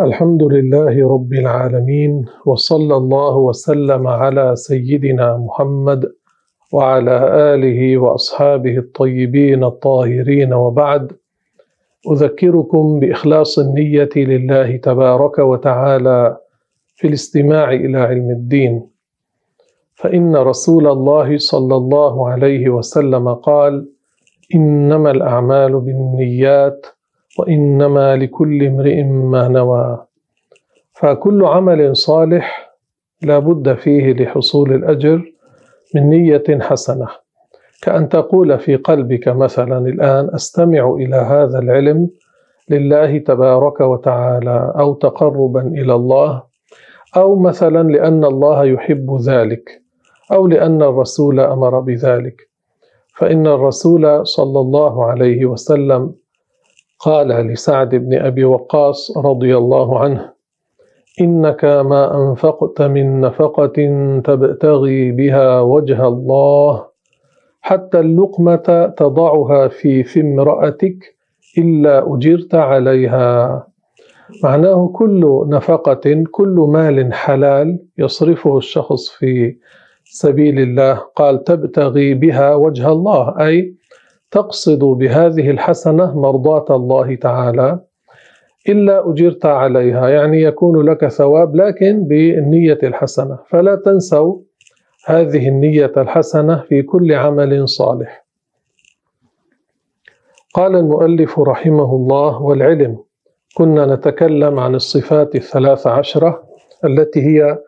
الحمد لله رب العالمين وصلى الله وسلم على سيدنا محمد وعلى آله وأصحابه الطيبين الطاهرين وبعد. أذكركم بإخلاص النية لله تبارك وتعالى في الاستماع إلى علم الدين. فإن رسول الله صلى الله عليه وسلم قال إنما الأعمال بالنيات وإنما لكل امرئ ما نوى. فكل عمل صالح لا بد فيه لحصول الأجر من نية حسنة. كأن تقول في قلبك مثلا الآن أستمع إلى هذا العلم لله تبارك وتعالى أو تقربا إلى الله أو مثلا لأن الله يحب ذلك أو لأن الرسول أمر بذلك. فإن الرسول صلى الله عليه وسلم قال لسعد بن أبي وقاص رضي الله عنه إنك ما أنفقت من نفقة تبتغي بها وجه الله حتى اللقمة تضعها في في امرأتك إلا أجرت عليها. معناه كل نفقة كل مال حلال يصرفه الشخص في سبيل الله قال تبتغي بها وجه الله أي تقصد بهذه الحسنة مرضاة الله تعالى إلا أجرت عليها يعني يكون لك ثواب لكن بالنية الحسنة. فلا تنسوا هذه النية الحسنة في كل عمل صالح. قال المؤلف رحمه الله والعلم كنا نتكلم عن الصفات الثلاث عشرة التي هي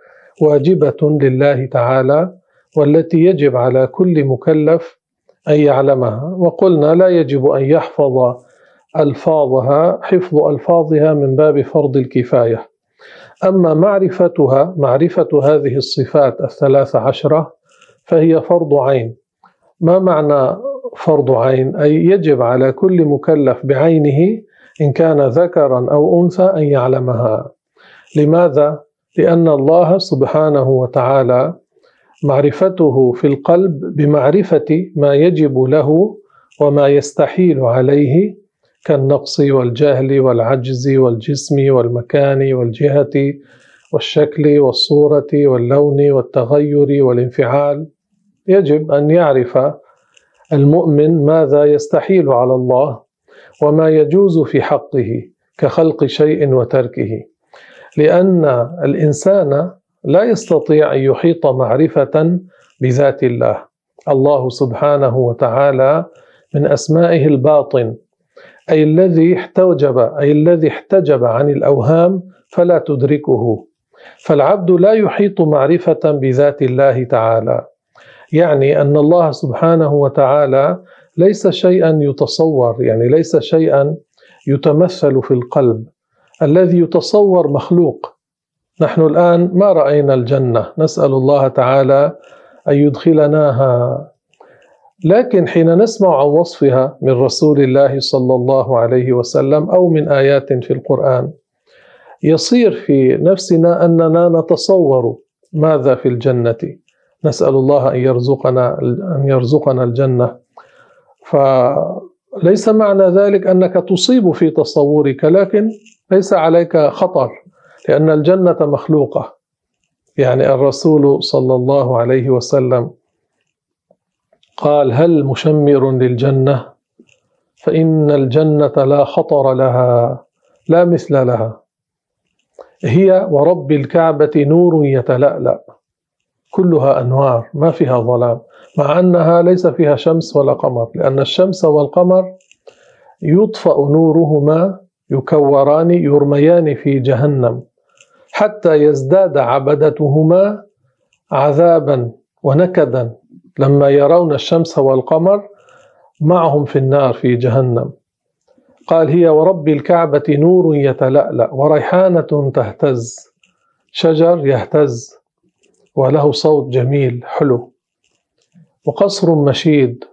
واجبة لله تعالى والتي يجب على كل مكلف أن يعلمها. وقلنا لا يجب أن يحفظ ألفاظها حفظ ألفاظها من باب فرض الكفاية. أما معرفتها معرفة هذه الصفات الثلاث عشرة فهي فرض عين. ما معنى فرض عين؟ أي يجب على كل مكلف بعينه إن كان ذكرا أو أنثى أن يعلمها. لماذا؟ لأن الله سبحانه وتعالى معرفته في القلب بمعرفة ما يجب له وما يستحيل عليه كالنقص والجهل والعجز والجسم والمكان والجهة والشكل والصورة واللون والتغير والانفعال. يجب أن يعرف المؤمن ماذا يستحيل على الله وما يجوز في حقه كخلق شيء وتركه لأن الإنسان لا يستطيع أن يحيط معرفة بذات الله. الله سبحانه وتعالى من أسمائه الباطن. أي الذي احتجب أي الذي احتجب عن الأوهام فلا تدركه. فالعبد لا يحيط معرفة بذات الله تعالى. يعني أن الله سبحانه وتعالى ليس شيئا يتصور يعني ليس شيئا يتمثل في القلب. الذي يتصور مخلوق نحن الآن ما رأينا الجنة. نسأل الله تعالى أن يدخلناها. لكن حين نسمع عن وصفها من رسول الله صلى الله عليه وسلم أو من آيات في القرآن يصير في نفسنا أننا نتصور ماذا في الجنة. نسأل الله أن يرزقنا أن يرزقنا الجنة. فليس معنى ذلك أنك تصيب في تصورك لكن ليس عليك خطر. لأن الجنة مخلوقة. يعني الرسول صلى الله عليه وسلم قال هل مشمر للجنة؟ فإن الجنة لا خطر لها لا مثل لها. هي ورب الكعبة نور يتلألأ كلها أنوار ما فيها ظلام. مع أنها ليس فيها شمس ولا قمر لأن الشمس والقمر يطفأ نورهما يكوران يرميان في جهنم. حتى يزداد عبدتهما عذابا ونكدا لما يرون الشمس والقمر معهم في النار في جهنم. قال هي ورب الكعبة نور يتلألأ وريحانة تهتز شجر يهتز وله صوت جميل حلو. وقصر مشيد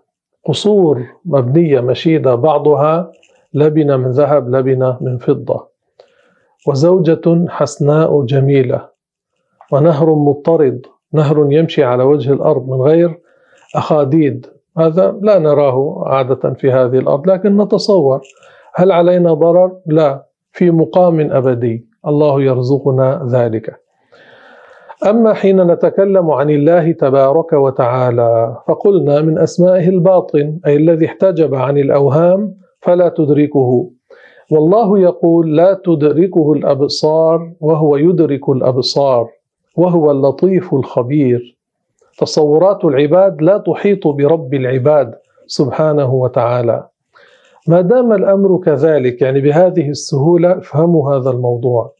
قصور مبنية مشيدة بعضها لبنة من ذهب لبنة من فضة. وزوجة حسناء جميلة. ونهر مضطرد نهر يمشي على وجه الأرض من غير أخاديد. هذا لا نراه عادة في هذه الأرض لكن نتصور. هل علينا ضرر؟ لا في مقام أبدي. الله يرزقنا ذلك. أما حين نتكلم عن الله تبارك وتعالى فقلنا من أسمائه الباطن أي الذي احتجب عن الأوهام فلا تدركه. والله يقول لا تدركه الأبصار وهو يدرك الأبصار وهو اللطيف الخبير. تصورات العباد لا تحيط برب العباد سبحانه وتعالى. ما دام الأمر كذلك يعني بهذه السهولة افهموا هذا الموضوع.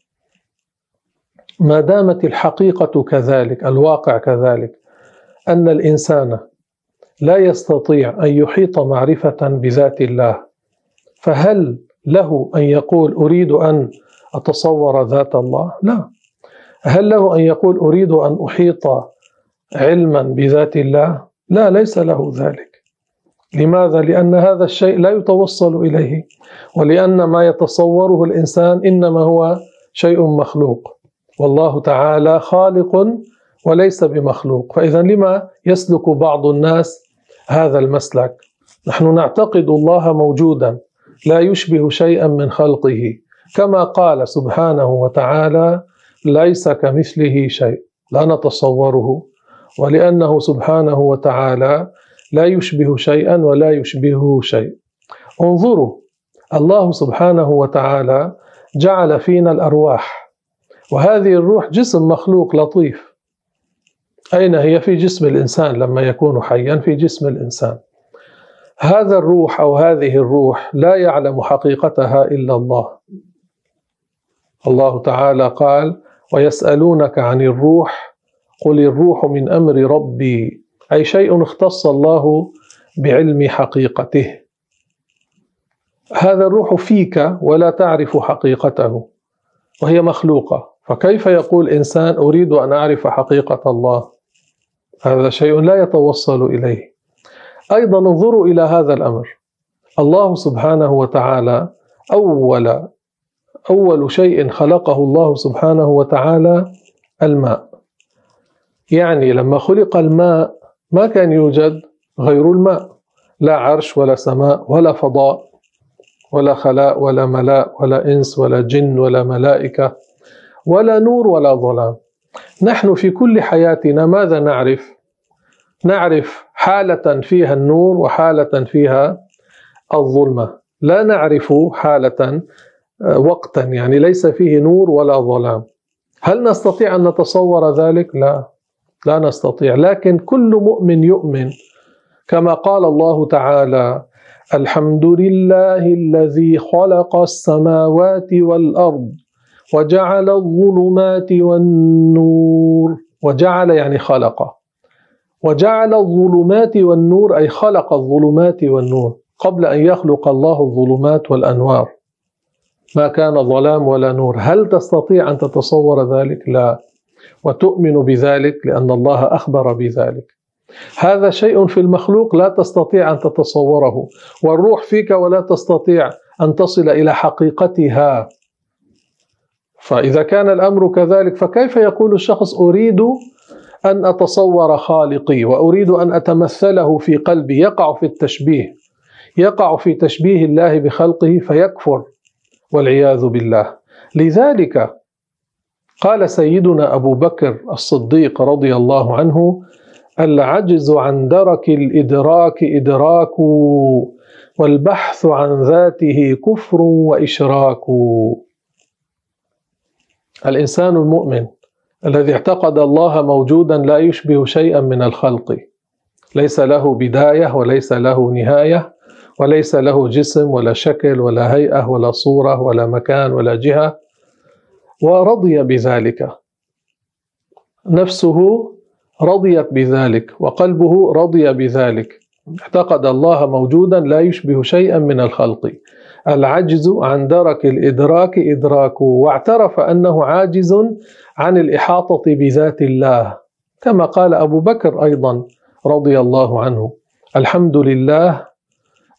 ما دامت الحقيقة كذلك الواقع كذلك أن الإنسان لا يستطيع أن يحيط معرفة بذات الله فهل له أن يقول أريد أن أتصور ذات الله؟ لا. هل له أن يقول أريد أن أحيط علما بذات الله؟ لا ليس له ذلك. لماذا؟ لأن هذا الشيء لا يتوصل إليه ولأن ما يتصوره الإنسان إنما هو شيء مخلوق. والله تعالى خالق وليس بمخلوق. فإذا لما يسلك بعض الناس هذا المسلك؟ نحن نعتقد الله موجودا. لا يشبه شيئا من خلقه. كما قال سبحانه وتعالى ليس كمثله شيء لا نتصوره. ولأنه سبحانه وتعالى لا يشبه شيئا ولا يشبهه شيء. انظروا الله سبحانه وتعالى جعل فينا الأرواح. وهذه الروح جسم مخلوق لطيف. أين هي؟ في جسم الإنسان لما يكون حيا في جسم الإنسان. هذا الروح أو هذه الروح لا يعلم حقيقتها إلا الله. الله تعالى قال ويسألونك عن الروح قل الروح من أمر ربي أي شيء اختص الله بعلم حقيقته. هذا الروح فيك ولا تعرف حقيقته وهي مخلوقة. فكيف يقول إنسان أريد أن أعرف حقيقة الله؟ هذا شيء لا يتوصل إليه. أيضا انظروا إلى هذا الأمر. الله سبحانه وتعالى أول أول شيء خلقه الله سبحانه وتعالى الماء. يعني لما خلق الماء ما كان يوجد غير الماء. لا عرش ولا سماء ولا فضاء ولا خلاء ولا ملاء ولا إنس ولا جن ولا ملائكة ولا نور ولا ظلام. نحن في كل حياتنا ماذا نعرف؟ نعرف حالة فيها النور وحالة فيها الظلمة. لا نعرف حالة آه، وقتا يعني ليس فيه نور ولا ظلام. هل نستطيع أن نتصور ذلك؟ لا لا نستطيع. لكن كل مؤمن يؤمن كما قال الله تعالى الحمد لله الذي خلق السماوات والأرض وجعل الظلمات والنور. وجعل يعني خلق وجعل الظلمات والنور أي خلق الظلمات والنور قبل أن يخلق الله الظلمات والأنوار. ما كان ظلام ولا نور. هل تستطيع أن تتصور ذلك؟ لا. وتؤمن بذلك لأن الله أخبر بذلك. هذا شيء في المخلوق لا تستطيع أن تتصوره. والروح فيك ولا تستطيع أن تصل إلى حقيقتها. فإذا كان الأمر كذلك فكيف يقول الشخص أريد أن أتصور خالقي وأريد أن أتمثله في قلبي. يقع في التشبيه يقع في تشبيه الله بخلقه فيكفر والعياذ بالله. لذلك قال سيدنا أبو بكر الصديق رضي الله عنه العجز عن درك الإدراك إدراك والبحث عن ذاته كفر وإشراك. الإنسان المؤمن الذي اعتقد الله موجودا لا يشبه شيئا من الخلق. ليس له بداية وليس له نهاية وليس له جسم ولا شكل ولا هيئة ولا صورة ولا مكان ولا جهة. ورضي بذلك. نفسه رضيت بذلك وقلبه رضي بذلك. اعتقد الله موجودا لا يشبه شيئا من الخلق. العجز عن درك الإدراك إدراكه واعترف أنه عاجز عن الإحاطة بذات الله كما قال أبو بكر أيضا رضي الله عنه الحمد لله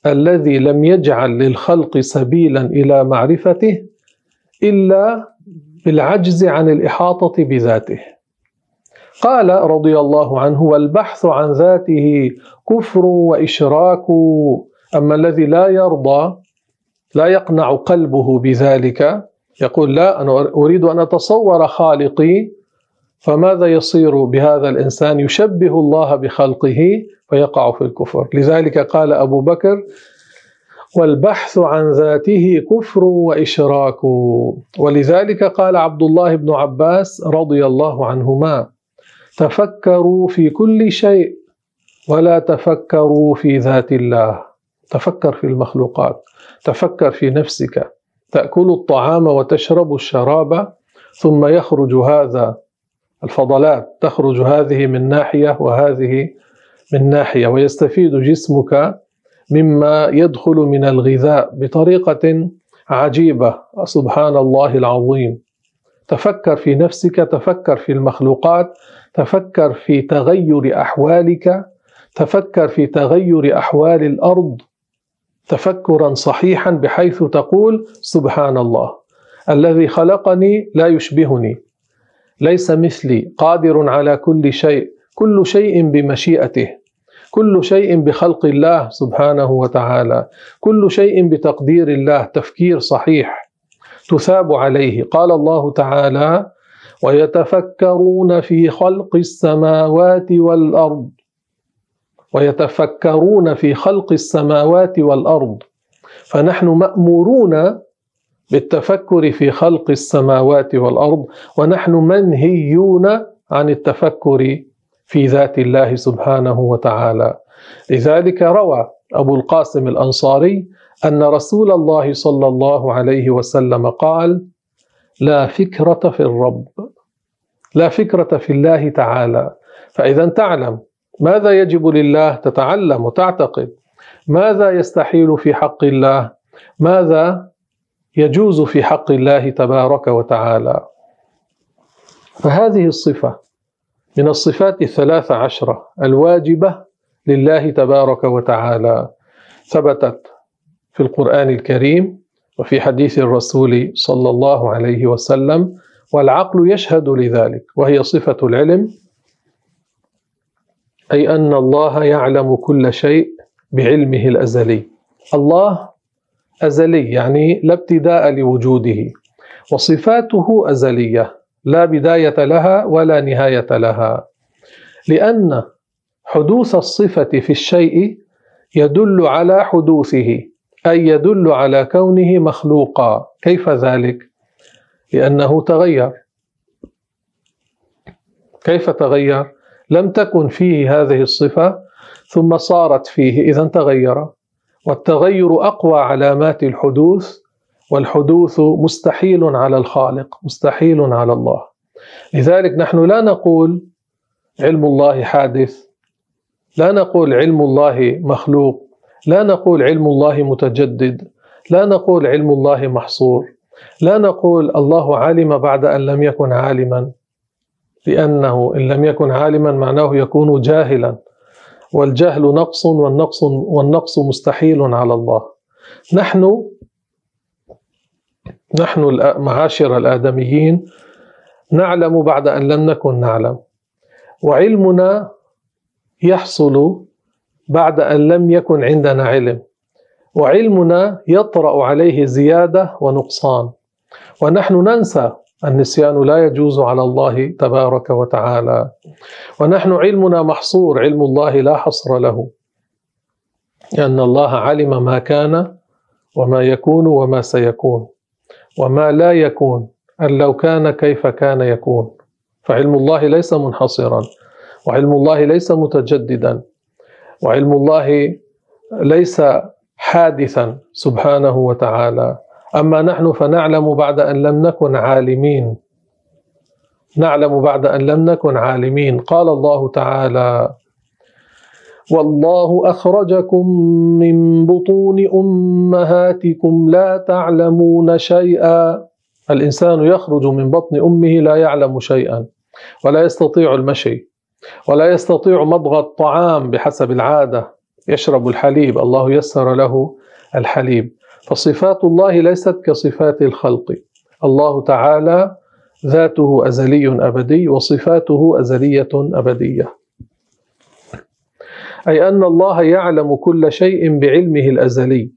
الذي لم يجعل للخلق سبيلا إلى معرفته إلا بالعجز عن الإحاطة بذاته. قال رضي الله عنه والبحث عن ذاته كفر وإشراك أما الذي لا يرضى لا يقنع قلبه بذلك. يقول لا أنا أريد أن أتصور خالقي فماذا يصير بهذا الإنسان؟ يشبه الله بخلقه فيقع في الكفر. لذلك قال أبو بكر والبحث عن ذاته كفر وإشراك. ولذلك قال عبد الله بن عباس رضي الله عنهما تفكروا في كل شيء ولا تفكروا في ذات الله. تفكر في المخلوقات تفكر في نفسك. تأكل الطعام وتشرب الشراب ثم يخرج هذا الفضلات تخرج هذه من ناحية وهذه من ناحية ويستفيد جسمك مما يدخل من الغذاء بطريقة عجيبة. سبحان الله العظيم. تفكر في نفسك تفكر في المخلوقات تفكر في تغير أحوالك تفكر في تغير أحوال الأرض. تفكرا صحيحا بحيث تقول سبحان الله الذي خلقني لا يشبهني ليس مثلي قادر على كل شيء كل شيء بمشيئته كل شيء بخلق الله سبحانه وتعالى كل شيء بتقدير الله تفكير صحيح تثاب عليه. قال الله تعالى ويتفكرون في خلق السماوات والأرض ويتفكرون في خلق السماوات والأرض. فنحن مأمورون بالتفكر في خلق السماوات والأرض ونحن منهيون عن التفكر في ذات الله سبحانه وتعالى. لذلك روى أبو القاسم الأنصاري أن رسول الله صلى الله عليه وسلم قال لا فكرة في الرب لا فكرة في الله تعالى. فإذا تعلم ماذا يجب لله تتعلم وتعتقد؟ ماذا يستحيل في حق الله؟ ماذا يجوز في حق الله تبارك وتعالى؟ فهذه الصفة من الصفات الثلاث عشرة الواجبة لله تبارك وتعالى ثبتت في القرآن الكريم وفي حديث الرسول صلى الله عليه وسلم والعقل يشهد لذلك وهي صفة العلم أي أن الله يعلم كل شيء بعلمه الأزلي. الله أزلي يعني لا ابتداء لوجوده. وصفاته أزلية لا بداية لها ولا نهاية لها. لأن حدوث الصفة في الشيء يدل على حدوثه أي يدل على كونه مخلوقا. كيف ذلك؟ لأنه تغير. كيف تغير؟ لم تكن فيه هذه الصفة ثم صارت فيه إذا تغير. والتغير أقوى علامات الحدوث والحدوث مستحيل على الخالق مستحيل على الله. لذلك نحن لا نقول علم الله حادث لا نقول علم الله مخلوق لا نقول علم الله متجدد لا نقول علم الله محصور لا نقول الله علم بعد أن لم يكن عالما. لأنه إن لم يكن عالما معناه يكون جاهلا. والجهل نقص والنقص والنقص مستحيل على الله. نحن نحن معاشر الآدميين نعلم بعد أن لم نكن نعلم. وعلمنا يحصل بعد أن لم يكن عندنا علم. وعلمنا يطرأ عليه زيادة ونقصان. ونحن ننسى النسيان لا يجوز على الله تبارك وتعالى. ونحن علمنا محصور علم الله لا حصر له. لأن الله علم ما كان وما يكون وما سيكون. وما لا يكون أن لو كان كيف كان يكون. فعلم الله ليس منحصرا وعلم الله ليس متجددا. وعلم الله ليس حادثا سبحانه وتعالى. أما نحن فنعلم بعد أن لم نكن عالمين. نعلم بعد أن لم نكن عالمين. قال الله تعالى والله أخرجكم من بطون أمهاتكم لا تعلمون شيئا. الإنسان يخرج من بطن أمه لا يعلم شيئا ولا يستطيع المشي ولا يستطيع مضغ الطعام بحسب العادة. يشرب الحليب الله يسر له الحليب. فصفات الله ليست كصفات الخلق. الله تعالى ذاته أزلي أبدي وصفاته أزلية أبدية. أي أن الله يعلم كل شيء بعلمه الأزلي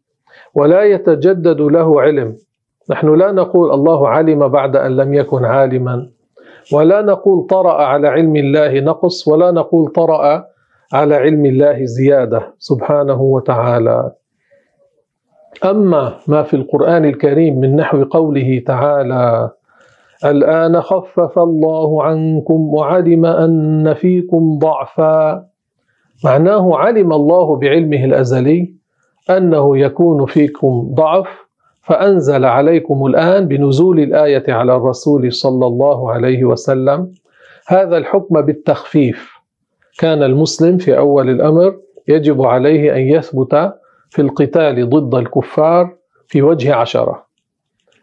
ولا يتجدد له علم. نحن لا نقول الله علم بعد أن لم يكن عالما. ولا نقول طرأ على علم الله نقص ولا نقول طرأ على علم الله زيادة. سبحانه وتعالى. أما ما في القرآن الكريم من نحو قوله تعالى الآن خفف الله عنكم وعلم أن فيكم ضعفا. معناه علم الله بعلمه الأزلي أنه يكون فيكم ضعف فأنزل عليكم الآن بنزول الآية على الرسول صلى الله عليه وسلم. هذا الحكم بالتخفيف. كان المسلم في أول الأمر يجب عليه أن يثبت في القتال ضد الكفار في وجه عشرة.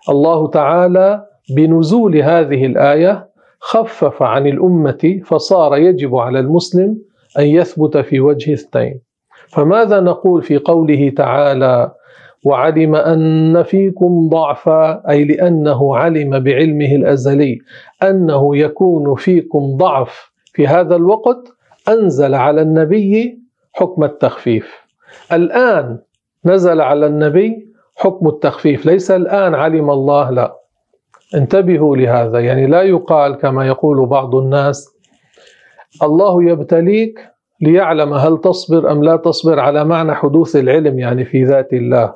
الله تعالى بنزول هذه الآية خفف عن الأمة فصار يجب على المسلم أن يثبت في وجه اثنين. فماذا نقول في قوله تعالى وعلم أن فيكم ضعفا أي لأنه علم بعلمه الأزلي أنه يكون فيكم ضعف في هذا الوقت أنزل على النبي حكم التخفيف. الآن نزل على النبي حكم التخفيف. ليس الآن علم الله لا. انتبهوا لهذا. يعني لا يقال كما يقول بعض الناس الله يبتليك ليعلم هل تصبر أم لا تصبر على معنى حدوث العلم يعني في ذات الله.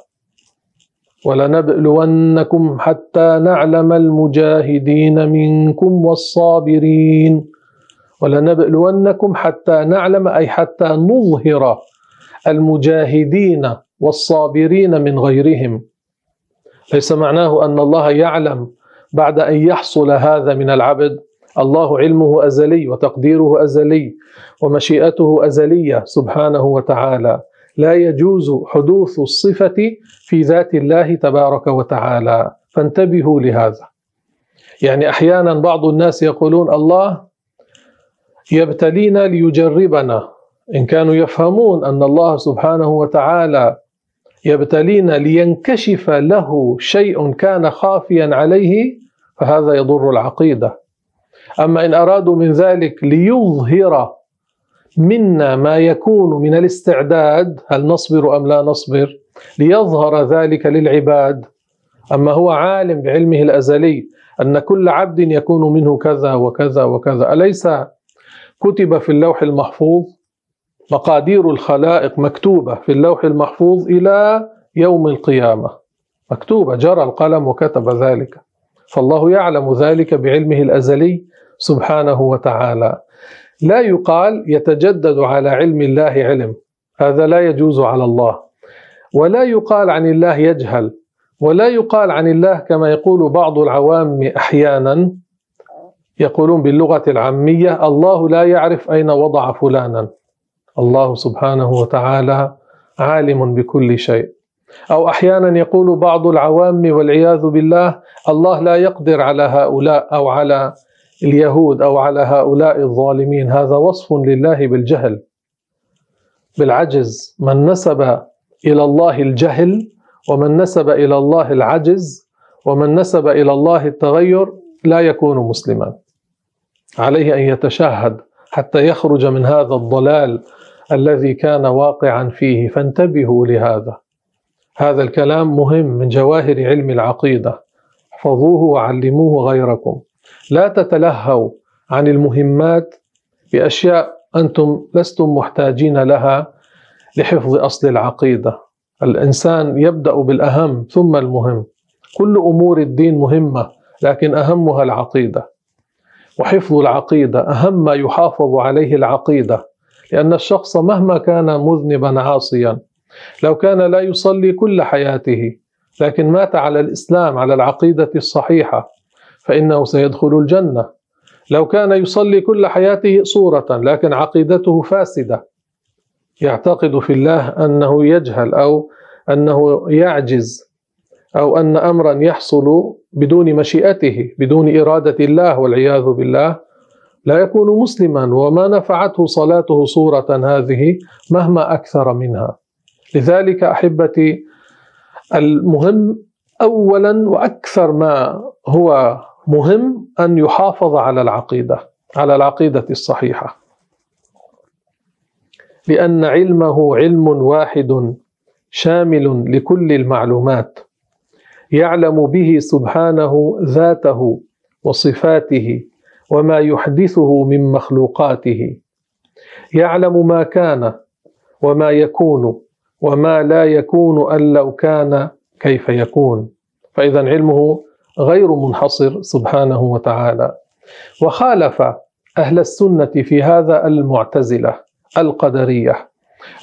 ولنبلونكم حتى نعلم المجاهدين منكم والصابرين. ولنبلونكم حتى نعلم أي حتى نظهر المجاهدين والصابرين من غيرهم. ليس معناه أن الله يعلم بعد أن يحصل هذا من العبد. الله علمه أزلي وتقديره أزلي ومشيئته أزلية سبحانه وتعالى. لا يجوز حدوث الصفة في ذات الله تبارك وتعالى. فانتبهوا لهذا. يعني أحيانا بعض الناس يقولون الله يبتلينا ليجربنا. إن كانوا يفهمون أن الله سبحانه وتعالى يبتلينا لينكشف له شيء كان خافيا عليه فهذا يضر العقيدة. أما إن أرادوا من ذلك ليظهر منا ما يكون من الاستعداد هل نصبر أم لا نصبر؟ ليظهر ذلك للعباد. أما هو عالم بعلمه الأزلي أن كل عبد يكون منه كذا وكذا وكذا أليس كتب في اللوح المحفوظ؟ مقادير الخلائق مكتوبة في اللوح المحفوظ إلى يوم القيامة. مكتوبة جرى القلم وكتب ذلك. فالله يعلم ذلك بعلمه الأزلي سبحانه وتعالى. لا يقال يتجدد على علم الله علم. هذا لا يجوز على الله. ولا يقال عن الله يجهل. ولا يقال عن الله كما يقول بعض العوام أحيانا. يقولون باللغة العامية الله لا يعرف أين وضع فلانا. الله سبحانه وتعالى عالم بكل شيء. أو أحيانا يقول بعض العوام والعياذ بالله الله لا يقدر على هؤلاء أو على اليهود أو على هؤلاء الظالمين. هذا وصف لله بالجهل بالعجز. من نسب إلى الله الجهل ومن نسب إلى الله العجز ومن نسب إلى الله التغير لا يكون مسلما. عليه أن يتشهد حتى يخرج من هذا الضلال الذي كان واقعا فيه فانتبهوا لهذا. هذا الكلام مهم من جواهر علم العقيدة. احفظوه وعلموه غيركم. لا تتلهوا عن المهمات بأشياء أنتم لستم محتاجين لها لحفظ أصل العقيدة. الإنسان يبدأ بالأهم ثم المهم. كل أمور الدين مهمة لكن أهمها العقيدة. وحفظ العقيدة أهم ما يحافظ عليه العقيدة. لأن الشخص مهما كان مذنبا عاصيا لو كان لا يصلي كل حياته لكن مات على الإسلام على العقيدة الصحيحة فإنه سيدخل الجنة. لو كان يصلي كل حياته صورة لكن عقيدته فاسدة يعتقد في الله أنه يجهل أو أنه يعجز أو أن أمرا يحصل بدون مشيئته بدون إرادة الله والعياذ بالله. لا يكون مسلما وما نفعته صلاته صورة هذه مهما أكثر منها. لذلك أحبتي المهم أولا وأكثر ما هو مهم أن يحافظ على العقيدة على العقيدة الصحيحة. لأن علمه علم واحد شامل لكل المعلومات يعلم به سبحانه ذاته وصفاته وما يحدثه من مخلوقاته. يعلم ما كان وما يكون وما لا يكون أن لو كان كيف يكون. فاذا علمه غير منحصر سبحانه وتعالى. وخالف أهل السنة في هذا المعتزلة القدرية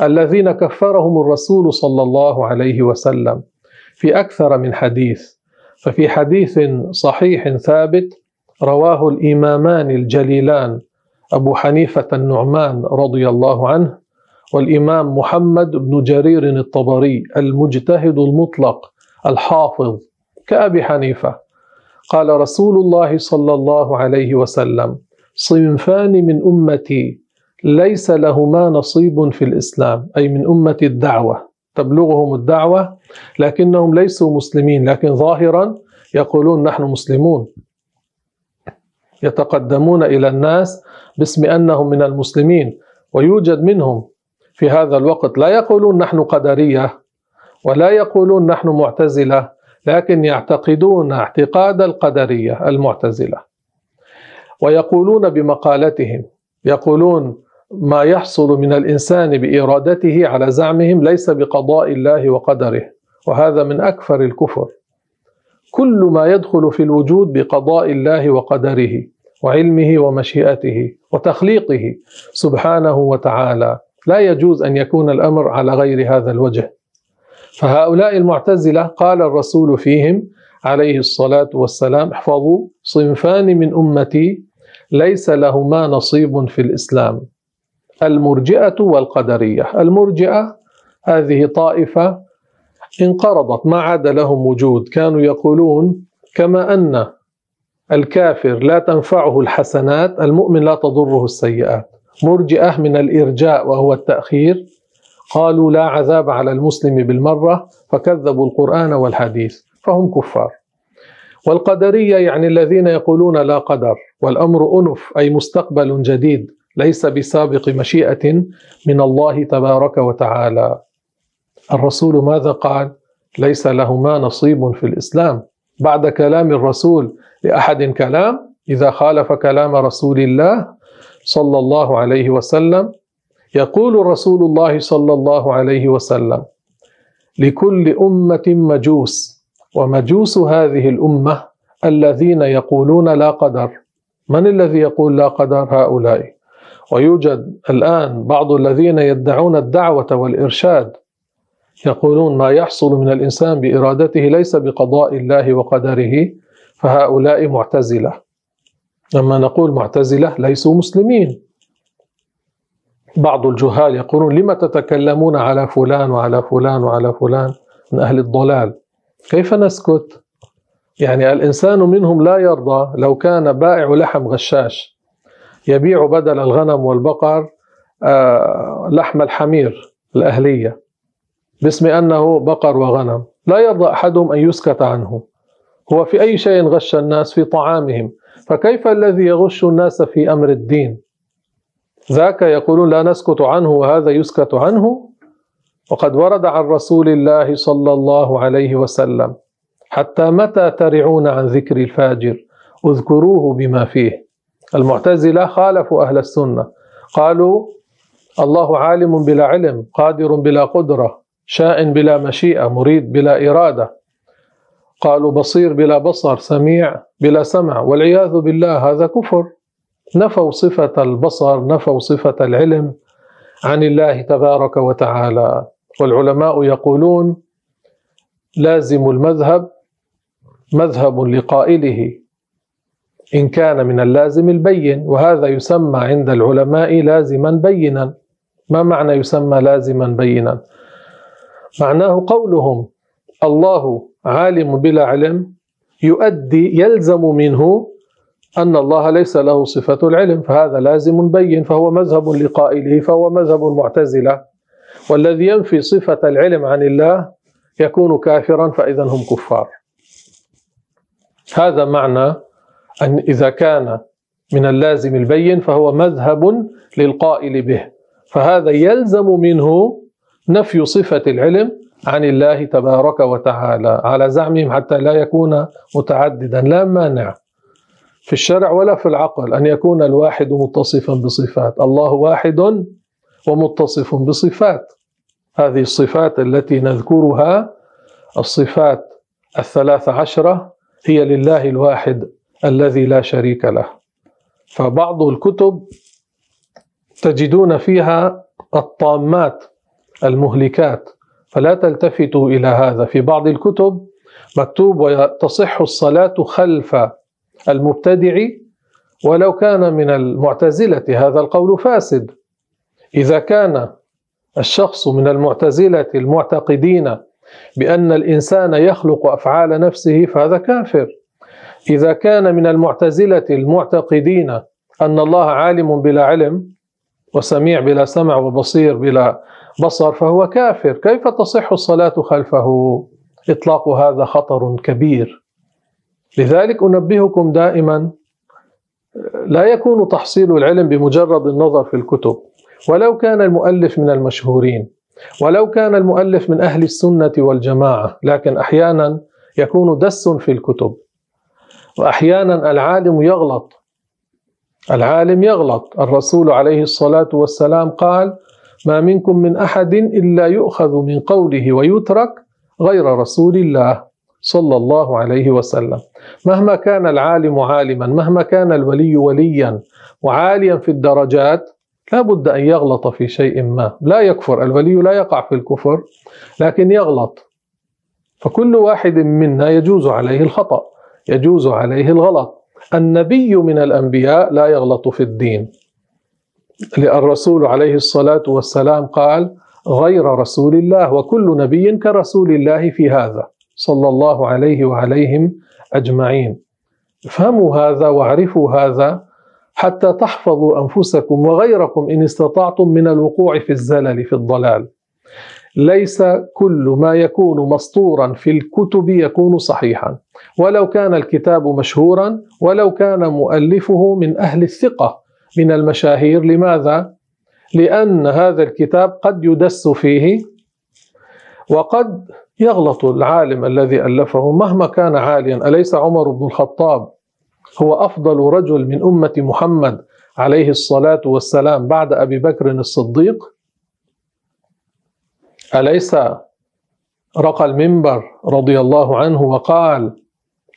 الذين كفرهم الرسول صلى الله عليه وسلم في أكثر من حديث. ففي حديث صحيح ثابت رواه الإمامان الجليلان أبو حنيفة النعمان رضي الله عنه والإمام محمد بن جرير الطبري المجتهد المطلق الحافظ كأبي حنيفة. قال رسول الله صلى الله عليه وسلم صنفان من أمتي ليس لهما نصيب في الإسلام. أي من أمة الدعوة. تبلغهم الدعوة لكنهم ليسوا مسلمين لكن ظاهرا يقولون نحن مسلمون. يتقدمون إلى الناس باسم أنهم من المسلمين ويوجد منهم في هذا الوقت. لا يقولون نحن قدرية ولا يقولون نحن معتزلة لكن يعتقدون اعتقاد القدرية المعتزلة. ويقولون بمقالتهم يقولون ما يحصل من الإنسان بإرادته على زعمهم ليس بقضاء الله وقدره وهذا من أكفر الكفر. كل ما يدخل في الوجود بقضاء الله وقدره وعلمه ومشيئته وتخليقه سبحانه وتعالى. لا يجوز أن يكون الأمر على غير هذا الوجه. فهؤلاء المعتزلة قال الرسول فيهم عليه الصلاة والسلام احفظوا صنفان من أمتي ليس لهما نصيب في الإسلام. المرجئة والقدرية. المرجئة هذه طائفة انقرضت ما عاد لهم وجود. كانوا يقولون كما أن الكافر لا تنفعه الحسنات المؤمن لا تضره السيئات. مرجئة من الإرجاء وهو التأخير. قالوا لا عذاب على المسلم بالمرة فكذبوا القرآن والحديث فهم كفار. والقدرية يعني الذين يقولون لا قدر والأمر أنف أي مستقبل جديد ليس بسابق مشيئة من الله تبارك وتعالى. الرسول ماذا قال؟ ليس لهما نصيب في الإسلام. بعد كلام الرسول لأحد كلام؟ إذا خالف كلام رسول الله صلى الله عليه وسلم يقول رسول الله صلى الله عليه وسلم لكل أمة مجوس ومجوس هذه الأمة الذين يقولون لا قدر. من الذي يقول لا قدر؟ هؤلاء. ويوجد الآن بعض الذين يدعون الدعوة والإرشاد يقولون ما يحصل من الإنسان بإرادته ليس بقضاء الله وقدره فهؤلاء معتزلة. لما نقول معتزلة ليسوا مسلمين. بعض الجهال يقولون لم تتكلمون على فلان وعلى فلان وعلى فلان من أهل الضلال؟ كيف نسكت؟ يعني الإنسان منهم لا يرضى لو كان بائع لحم غشاش. يبيع بدل الغنم والبقر آه، لحم الحمير الأهلية. باسم أنه بقر وغنم. لا يرضى أحدهم أن يسكت عنه. هو في أي شيء غش الناس في طعامهم. فكيف الذي يغش الناس في أمر الدين؟ ذاك يقولون لا نسكت عنه وهذا يسكت عنه. وقد ورد عن رسول الله صلى الله عليه وسلم حتى متى ترعون عن ذكر الفاجر؟ اذكروه بما فيه. المعتزلة خالفوا أهل السنة. قالوا الله عالم بلا علم قادر بلا قدرة. شاء بلا مشيئة مريد بلا إرادة. قالوا بصير بلا بصر سميع بلا سمع. والعياذ بالله هذا كفر. نفوا صفة البصر نفوا صفة العلم عن الله تبارك وتعالى. والعلماء يقولون لازم المذهب مذهب لقائله إن كان من اللازم البين. وهذا يسمى عند العلماء لازما بينا. ما معنى يسمى لازما بينا؟ معناه قولهم. الله عالم بلا علم يؤدي يلزم منه أن الله ليس له صفة العلم فهذا لازم بين فهو مذهب لقائله فهو مذهب المعتزلة والذي ينفي صفة العلم عن الله يكون كافرا فإذا هم كفار. هذا معنى أن إذا كان من اللازم البين فهو مذهب للقائل به. فهذا يلزم منه نفي صفة العلم عن الله تبارك وتعالى على زعمهم حتى لا يكون متعددا لا مانع في الشرع ولا في العقل أن يكون الواحد متصفا بصفات الله واحد ومتصف بصفات. هذه الصفات التي نذكرها الصفات الثلاث عشرة هي لله الواحد الذي لا شريك له. فبعض الكتب تجدون فيها الطامات المهلكات. فلا تلتفتوا إلى هذا. في بعض الكتب مكتوب وتصح الصلاة خلف المبتدع ولو كان من المعتزلة. هذا القول فاسد. إذا كان الشخص من المعتزلة المعتقدين بأن الإنسان يخلق أفعال نفسه فهذا كافر. إذا كان من المعتزلة المعتقدين أن الله عالم بلا علم وسميع بلا سمع وبصير بلا بصر فهو كافر. كيف تصح الصلاة خلفه؟ إطلاق هذا خطر كبير. لذلك أنبهكم دائما لا يكون تحصيل العلم بمجرد النظر في الكتب. ولو كان المؤلف من المشهورين ولو كان المؤلف من أهل السنة والجماعة لكن أحيانا يكون دس في الكتب. وأحيانا العالم يغلط. العالم يغلط. الرسول عليه الصلاة والسلام قال ما منكم من أحد إلا يؤخذ من قوله ويترك غير رسول الله صلى الله عليه وسلم. مهما كان العالم عالما مهما كان الولي وليا وعاليا في الدرجات لا بد أن يغلط في شيء ما. لا يكفر الولي لا يقع في الكفر لكن يغلط. فكل واحد منا يجوز عليه الخطأ يجوز عليه الغلط. النبي من الأنبياء لا يغلط في الدين. الرسول عليه الصلاة والسلام قال غير رسول الله وكل نبي كرسول الله في هذا. صلى الله عليه وعليهم أجمعين. افهموا هذا واعرفوا هذا حتى تحفظوا أنفسكم وغيركم إن استطعتم من الوقوع في الزلل في الضلال. ليس كل ما يكون مسطورا في الكتب يكون صحيحا. ولو كان الكتاب مشهورا ولو كان مؤلفه من أهل الثقة من المشاهير. لماذا؟ لأن هذا الكتاب قد يدس فيه وقد يغلط العالم الذي ألفه مهما كان عاليا. أليس عمر بن الخطاب هو أفضل رجل من أمة محمد عليه الصلاة والسلام بعد أبي بكر الصديق؟ أليس؟ رقى المنبر رضي الله عنه وقال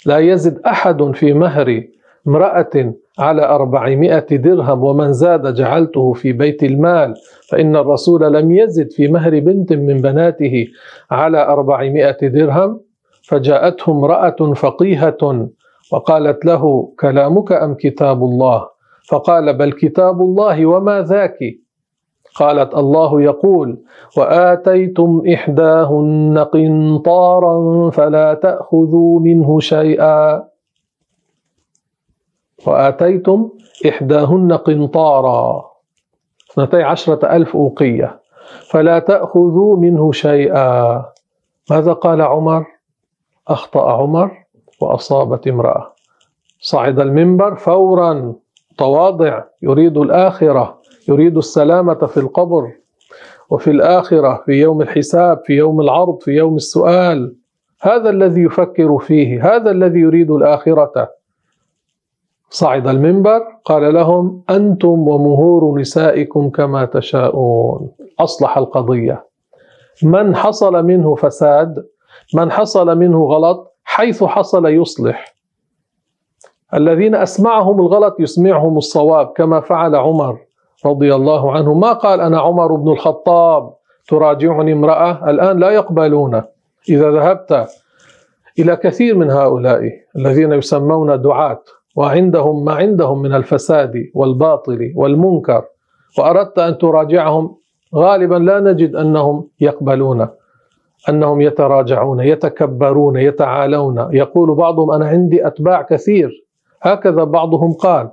لا يزد أحد في مهر امرأة على أربعمائة درهم ومن زاد جعلته في بيت المال فإن الرسول لم يزد في مهر بنت من بناته على أربعمائة درهم فجاءته امرأة فقيهة وقالت له كلامك أم كتاب الله؟ فقال بل كتاب الله وما ذاك؟ قالت الله يقول وآتيتم إحداهن قنطارا فلا تأخذوا منه شيئا. وآتيتم إحداهن قنطارا. اثنتي عشرة ألف أوقية. فلا تأخذوا منه شيئا. ماذا قال عمر؟ أخطأ عمر وأصابت امرأة. صعد المنبر فورا. تواضع. يريد الآخرة. يريد السلامة في القبر. وفي الآخرة في يوم الحساب في يوم العرض في يوم السؤال. هذا الذي يفكر فيه. هذا الذي يريد الآخرة. صعد المنبر قال لهم أنتم ومهور نسائكم كما تشاءون. أصلح القضية. من حصل منه فساد من حصل منه غلط حيث حصل يصلح. الذين أسمعهم الغلط يسمعهم الصواب كما فعل عمر رضي الله عنه. ما قال أنا عمر بن الخطاب تراجعني امرأة الآن لا يقبلون. إذا ذهبت إلى كثير من هؤلاء الذين يسمون دعاة. وعندهم ما عندهم من الفساد والباطل والمنكر وأردت أن تراجعهم غالبا لا نجد أنهم يقبلون أنهم يتراجعون يتكبرون يتعالون. يقول بعضهم أنا عندي أتباع كثير. هكذا بعضهم قال.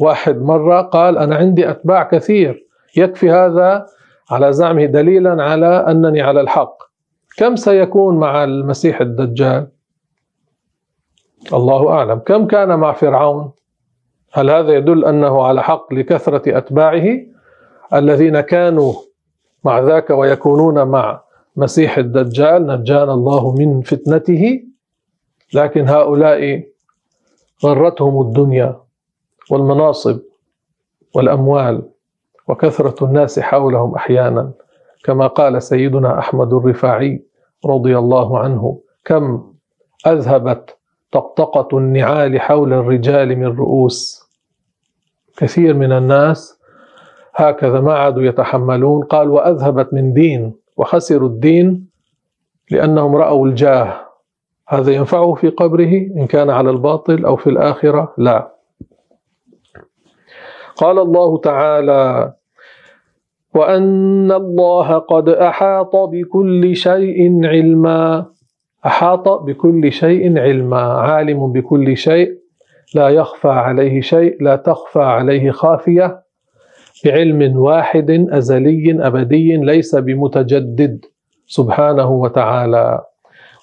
واحد مرة قال أنا عندي أتباع كثير. يكفي هذا على زعمه دليلا على أنني على الحق. كم سيكون مع المسيح الدجال؟ الله أعلم. كم كان مع فرعون؟ هل هذا يدل أنه على حق لكثرة أتباعه؟ الذين كانوا مع ذاك ويكونون مع مسيح الدجال نجانا الله من فتنته. لكن هؤلاء غرتهم الدنيا والمناصب والأموال وكثرة الناس حولهم أحيانا. كما قال سيدنا أحمد الرفاعي رضي الله عنه كم أذهبت طقطقة النعال حول الرجال من رؤوس. كثير من الناس هكذا ما عادوا يتحملون قال واذهبت من دين وخسروا الدين لأنهم رأوا الجاه. هذا ينفعه في قبره؟ إن كان على الباطل أو في الآخرة؟ لا. قال الله تعالى وأن الله قد أحاط بكل شيء علما أحاط بكل شيء علما عالم بكل شيء لا يخفى عليه شيء لا تخفى عليه خافية. بعلم واحد أزلي أبدي ليس بمتجدد سبحانه وتعالى.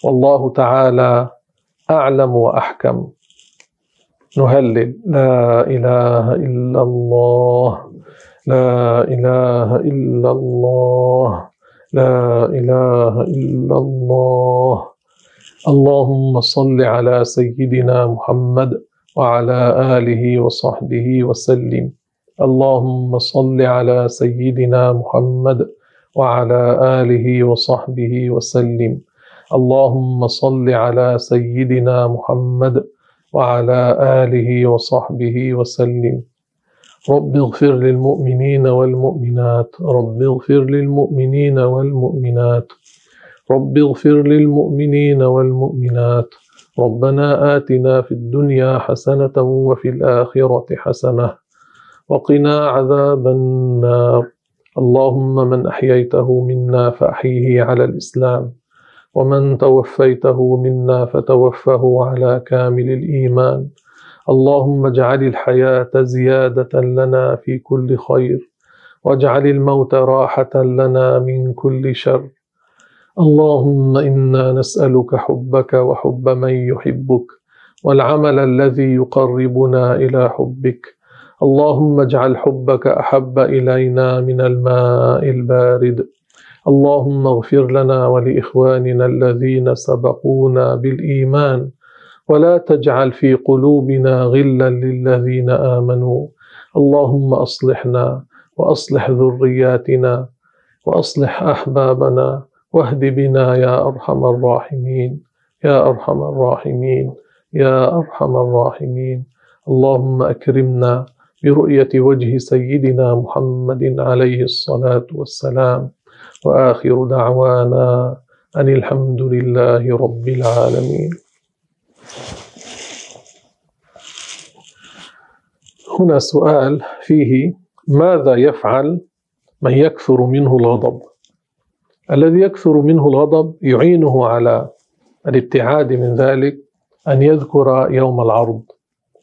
والله تعالى أعلم وأحكم. نهلل. لا إله إلا الله. لا إله إلا الله. لا إله إلا الله. اللهم صل على سيدنا محمد وعلى آله وصحبه وسلم. اللهم صل على سيدنا محمد وعلى آله وصحبه وسلم. اللهم صل على سيدنا محمد وعلى آله وصحبه وسلم. رب اغفر للمؤمنين والمؤمنات. رب اغفر للمؤمنين والمؤمنات. رب اغفر للمؤمنين والمؤمنات. ربنا آتنا في الدنيا حسنة وفي الآخرة حسنة وقنا عذاب النار. اللهم من أحييته منا فأحيه على الإسلام ومن توفيته منا فتوفه على كامل الإيمان. اللهم اجعل الحياة زيادة لنا في كل خير واجعل الموت راحة لنا من كل شر. اللهم إنا نسألك حبك وحب من يحبك والعمل الذي يقربنا إلى حبك. اللهم اجعل حبك أحب إلينا من الماء البارد. اللهم اغفر لنا ولإخواننا الذين سبقونا بالإيمان. ولا تجعل في قلوبنا غلا للذين آمنوا. اللهم أصلحنا وأصلح ذرياتنا وأصلح أحبابنا واهد بنا يا أرحم الراحمين يا أرحم الراحمين يا أرحم الراحمين. اللهم أكرمنا برؤية وجه سيدنا محمد عليه الصلاة والسلام. وآخر دعوانا أن الحمد لله رب العالمين. هنا سؤال فيه ماذا يفعل من يكثر منه الغضب؟ الذي يكثر منه الغضب يعينه على الابتعاد من ذلك أن يذكر يوم العرض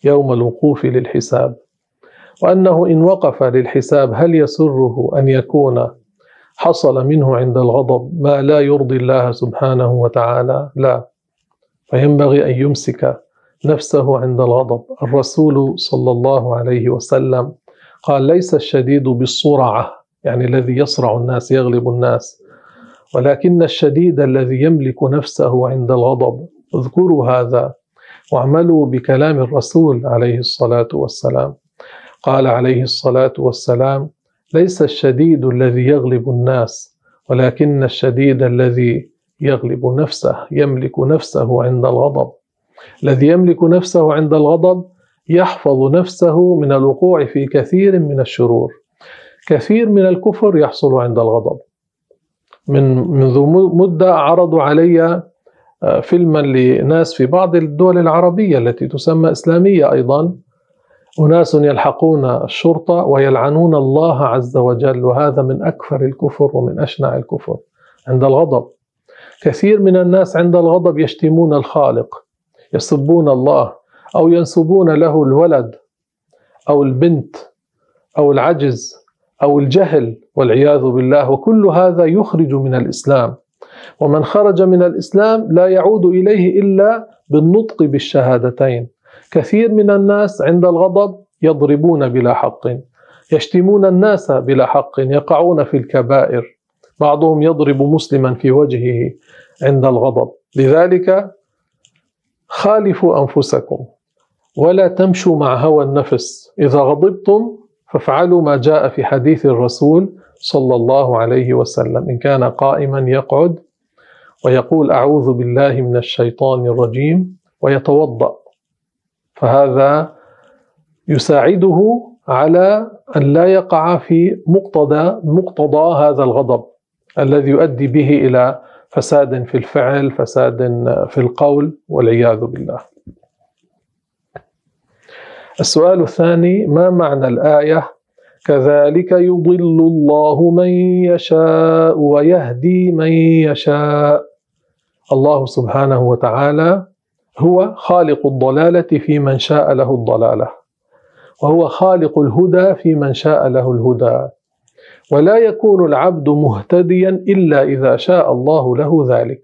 يوم الوقوف للحساب. وأنه إن وقف للحساب هل يسره أن يكون حصل منه عند الغضب ما لا يرضي الله سبحانه وتعالى؟ لا. فينبغي أن يمسك نفسه عند الغضب. الرسول صلى الله عليه وسلم قال ليس الشديد بالصرعة يعني الذي يصرع الناس يغلب الناس. ولكن الشديد الذي يملك نفسه عند الغضب اذكروا هذا واعملوا بكلام الرسول عليه الصلاة والسلام. قال عليه الصلاة والسلام ليس الشديد الذي يغلب الناس ولكن الشديد الذي يغلب نفسه يملك نفسه عند الغضب. الذي يملك نفسه عند الغضب يحفظ نفسه من الوقوع في كثير من الشرور. كثير من الكفر يحصل عند الغضب. من منذ مدة عرضوا علي آه، فيلما لناس في بعض الدول العربية التي تسمى إسلامية أيضا. أناس يلحقون الشرطة ويلعنون الله عز وجل وهذا من أكثر الكفر ومن أشنع الكفر عند الغضب. كثير من الناس عند الغضب يشتمون الخالق يسبون الله أو ينسبون له الولد أو البنت أو العجز أو الجهل. والعياذ بالله وكل هذا يخرج من الإسلام. ومن خرج من الإسلام لا يعود إليه إلا بالنطق بالشهادتين. كثير من الناس عند الغضب يضربون بلا حق يشتمون الناس بلا حق يقعون في الكبائر. بعضهم يضرب مسلما في وجهه عند الغضب. لذلك خالفوا أنفسكم ولا تمشوا مع هوى النفس. إذا غضبتم فافعلوا ما جاء في حديث الرسول صلى الله عليه وسلم. إن كان قائما يقعد ويقول أعوذ بالله من الشيطان الرجيم ويتوضأ. فهذا يساعده على أن لا يقع في مقتضى مقتضى هذا الغضب الذي يؤدي به إلى فساد في الفعل فساد في القول والعياذ بالله. السؤال الثاني ما معنى الآية؟ كذلك يضل الله من يشاء ويهدي من يشاء. الله سبحانه وتعالى هو خالق الضلالة في من شاء له الضلالة وهو خالق الهدى في من شاء له الهدى. ولا يكون العبد مهتديا إلا إذا شاء الله له ذلك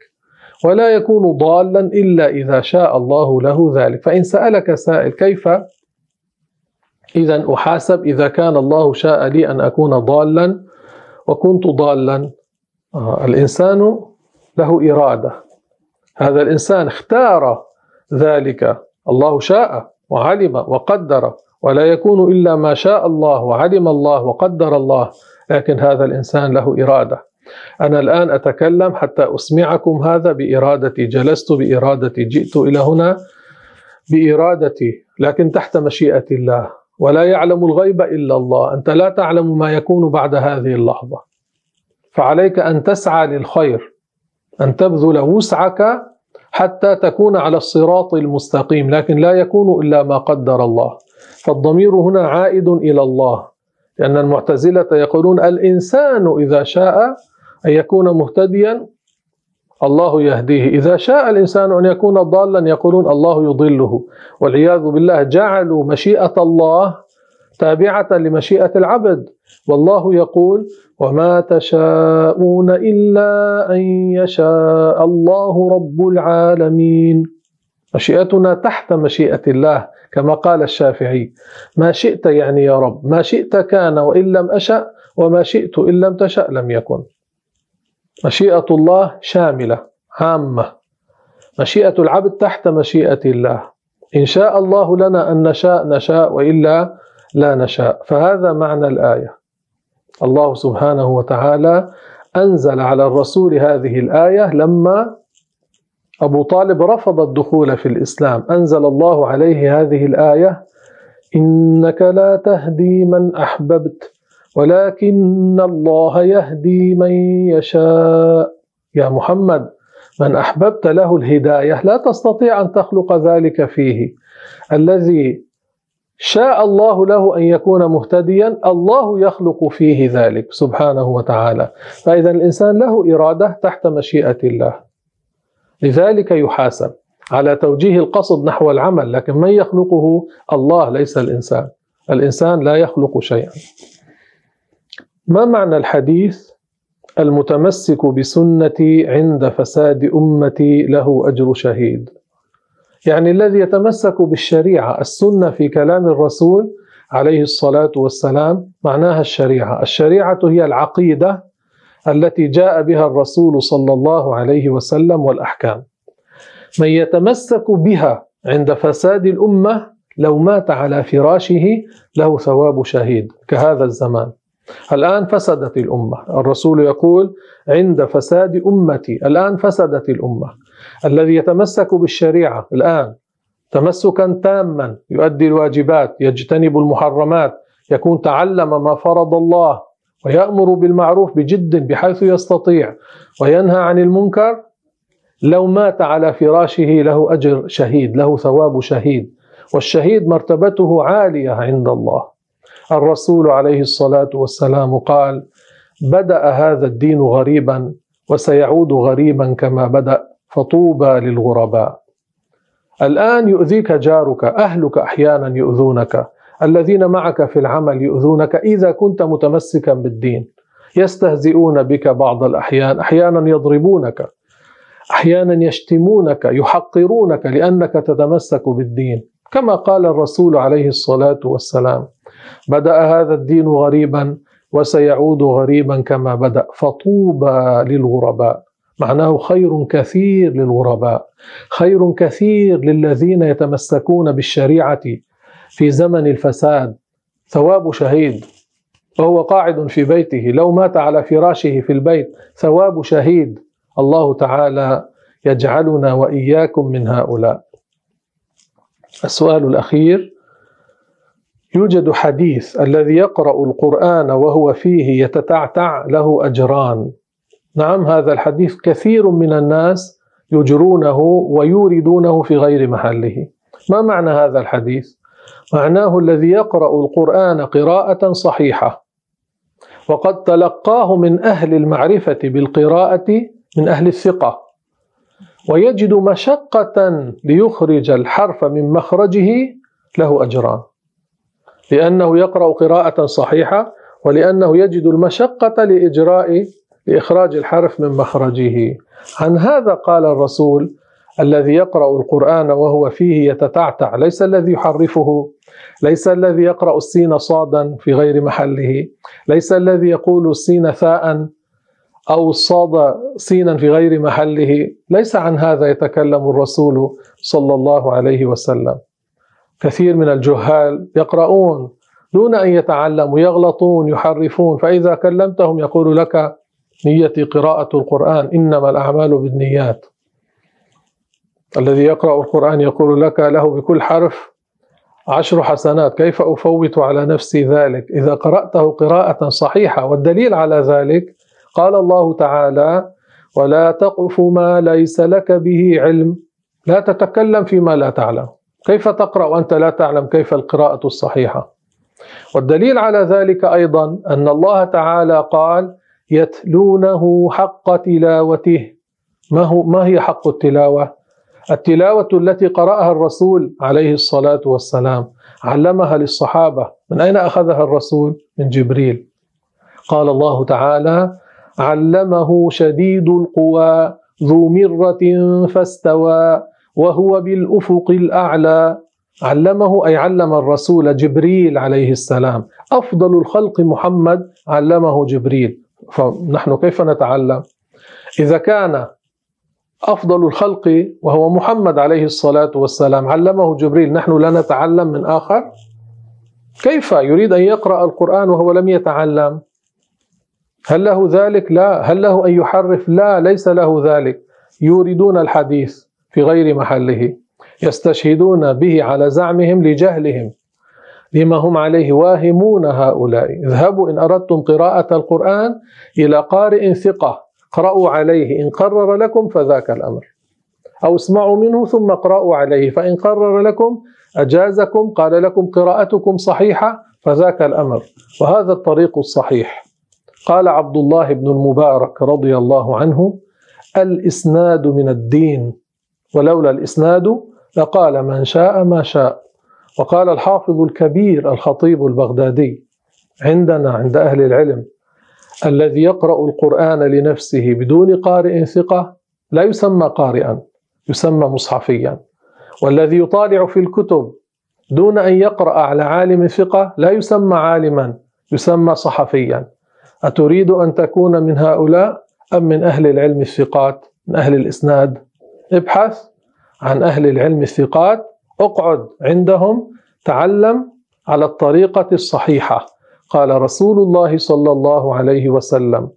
ولا يكون ضالا إلا إذا شاء الله له ذلك. فإن سألك سائل كيف إذا أحاسب إذا كان الله شاء لي أن أكون ضالا وكنت ضالا. آه الإنسان له إرادة. هذا الإنسان اختار ذلك. الله شاء وعلم وقدر ولا يكون إلا ما شاء الله وعلم الله وقدر الله لكن هذا الإنسان له إرادة. أنا الآن أتكلم حتى أسمعكم هذا بإرادتي. جلست بإرادتي. جئت إلى هنا بإرادتي لكن تحت مشيئة الله. ولا يعلم الغيب إلا الله. أنت لا تعلم ما يكون بعد هذه اللحظة. فعليك أن تسعى للخير أن تبذل وسعك حتى تكون على الصراط المستقيم لكن لا يكون إلا ما قدر الله. فالضمير هنا عائد إلى الله لأن المعتزلة يقولون الإنسان إذا شاء أن يكون مهتديا الله يهديه. إذا شاء الإنسان أن يكون ضالا يقولون الله يضله. والعياذ بالله جعلوا مشيئة الله تابعة لمشيئة العبد. والله يقول وما تشاءون إلا أن يشاء الله رب العالمين. مشيئتنا تحت مشيئة الله كما قال الشافعي ما شئت يعني يا رب ما شئت كان وإن لم أشأ وما شئت إن لم تشأ لم يكن. مشيئة الله شاملة عامة. مشيئة العبد تحت مشيئة الله. إن شاء الله لنا أن نشاء نشاء وإلا لا نشاء. فهذا معنى الآية. الله سبحانه وتعالى أنزل على الرسول هذه الآية لما أبو طالب رفض الدخول في الإسلام. أنزل الله عليه هذه الآية إنك لا تهدي من أحببت. ولكن الله يهدي من يشاء. يا محمد من أحببت له الهداية لا تستطيع أن تخلق ذلك فيه. الذي شاء الله له أن يكون مهتديا الله يخلق فيه ذلك سبحانه وتعالى. فاذا الإنسان له إرادة تحت مشيئة الله. لذلك يحاسب على توجيه القصد نحو العمل لكن من يخلقه؟ الله ليس الإنسان. الإنسان لا يخلق شيئا. ما معنى الحديث المتمسك بسنتي عند فساد امتي له أجر شهيد؟ يعني الذي يتمسك بالشريعة السنة في كلام الرسول عليه الصلاة والسلام معناها الشريعة. الشريعة هي العقيدة التي جاء بها الرسول صلى الله عليه وسلم والأحكام. من يتمسك بها عند فساد الأمة لو مات على فراشه له ثواب شهيد كهذا الزمان. الآن فسدت الأمة. الرسول يقول عند فساد أمتي الآن فسدت الأمة. الذي يتمسك بالشريعة الآن تمسكا تاما يؤدي الواجبات يجتنب المحرمات يكون تعلم ما فرض الله ويأمر بالمعروف بجد بحيث يستطيع وينهى عن المنكر لو مات على فراشه له أجر شهيد له ثواب شهيد والشهيد مرتبته عالية عند الله. الرسول عليه الصلاة والسلام قال بدأ هذا الدين غريبا وسيعود غريبا كما بدأ فطوبى للغرباء. الآن يؤذيك جارك أهلك أحيانا يؤذونك الذين معك في العمل يؤذونك إذا كنت متمسكا بالدين. يستهزئون بك بعض الأحيان أحيانا يضربونك أحيانا يشتمونك يحقرونك لأنك تتمسك بالدين. كما قال الرسول عليه الصلاة والسلام بدأ هذا الدين غريبا وسيعود غريبا كما بدأ. فطوبى للغرباء. معناه خير كثير للغرباء. خير كثير للذين يتمسكون بالشريعة في زمن الفساد. ثواب شهيد. وهو قاعد في بيته. لو مات على فراشه في البيت ثواب شهيد. الله تعالى يجعلنا وإياكم من هؤلاء. السؤال الأخير. يوجد حديث الذي يقرأ القرآن وهو فيه يتتعتع له أجران. نعم هذا الحديث كثير من الناس يجرونه ويوردونه في غير محله. ما معنى هذا الحديث؟ معناه الذي يقرأ القرآن قراءة صحيحة. وقد تلقاه من أهل المعرفة بالقراءة من أهل الثقة. ويجد مشقة ليخرج الحرف من مخرجه له أجران. لأنه يقرأ قراءة صحيحة ولأنه يجد المشقة لإجراء لإخراج الحرف من مخرجه. عن هذا قال الرسول الذي يقرأ القرآن وهو فيه يتتعتع ليس الذي يحرفه ليس الذي يقرأ السين صادا في غير محله ليس الذي يقول السين ثاء أو الصاد سينا في غير محله. ليس عن هذا يتكلم الرسول صلى الله عليه وسلم. كثير من الجهال يقرؤون دون أن يتعلموا يغلطون يحرفون. فإذا كلمتهم يقول لك نيتي قراءة القرآن إنما الأعمال بالنيات. الذي يقرأ القرآن يقول لك له بكل حرف عشر حسنات كيف أفوت على نفسي ذلك؟ إذا قرأته قراءة صحيحة والدليل على ذلك قال الله تعالى ولا تقف ما ليس لك به علم. لا تتكلم فيما لا تعلم. كيف تقرأ وأنت لا تعلم كيف القراءة الصحيحة؟ والدليل على ذلك أيضا أن الله تعالى قال يتلونه حق تلاوته. ما, هو ما هي حق التلاوة؟ التلاوة التي قرأها الرسول عليه الصلاة والسلام علمها للصحابة. من أين أخذها الرسول؟ من جبريل. قال الله تعالى علمه شديد القوى ذو مرة فاستوى. وهو بالأفق الأعلى. علمه أي علم الرسول جبريل عليه السلام. أفضل الخلق محمد علمه جبريل. فنحن كيف نتعلم؟ إذا كان أفضل الخلق وهو محمد عليه الصلاة والسلام علمه جبريل نحن لا نتعلم من آخر؟ كيف يريد أن يقرأ القرآن وهو لم يتعلم؟ هل له ذلك؟ لا. هل له أن يحرف؟ لا ليس له ذلك. يوردون الحديث. في غير محله يستشهدون به على زعمهم لجهلهم لما هم عليه واهمون هؤلاء. اذهبوا إن أردتم قراءة القرآن إلى قارئ ثقة اقرأوا عليه إن قرر لكم فذاك الأمر. أو اسمعوا منه ثم اقرأوا عليه فإن قرر لكم أجازكم قال لكم قراءتكم صحيحة فذاك الأمر. وهذا الطريق الصحيح. قال عبد الله بن المبارك رضي الله عنه الإسناد من الدين. ولولا الإسناد لقال من شاء ما شاء. وقال الحافظ الكبير الخطيب البغدادي عندنا عند أهل العلم الذي يقرأ القرآن لنفسه بدون قارئ ثقة لا يسمى قارئا يسمى مصحفيا. والذي يطالع في الكتب دون أن يقرأ على عالم ثقة لا يسمى عالما يسمى صحفيا. أتريد أن تكون من هؤلاء أم من أهل العلم الثقات من أهل الإسناد؟ ابحث عن أهل العلم الثقات اقعد عندهم تعلم على الطريقة الصحيحة. قال رسول الله صلى الله عليه وسلم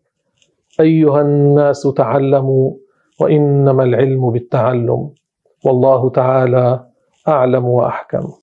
أيها الناس تعلموا وإنما العلم بالتعلم والله تعالى أعلم وأحكم.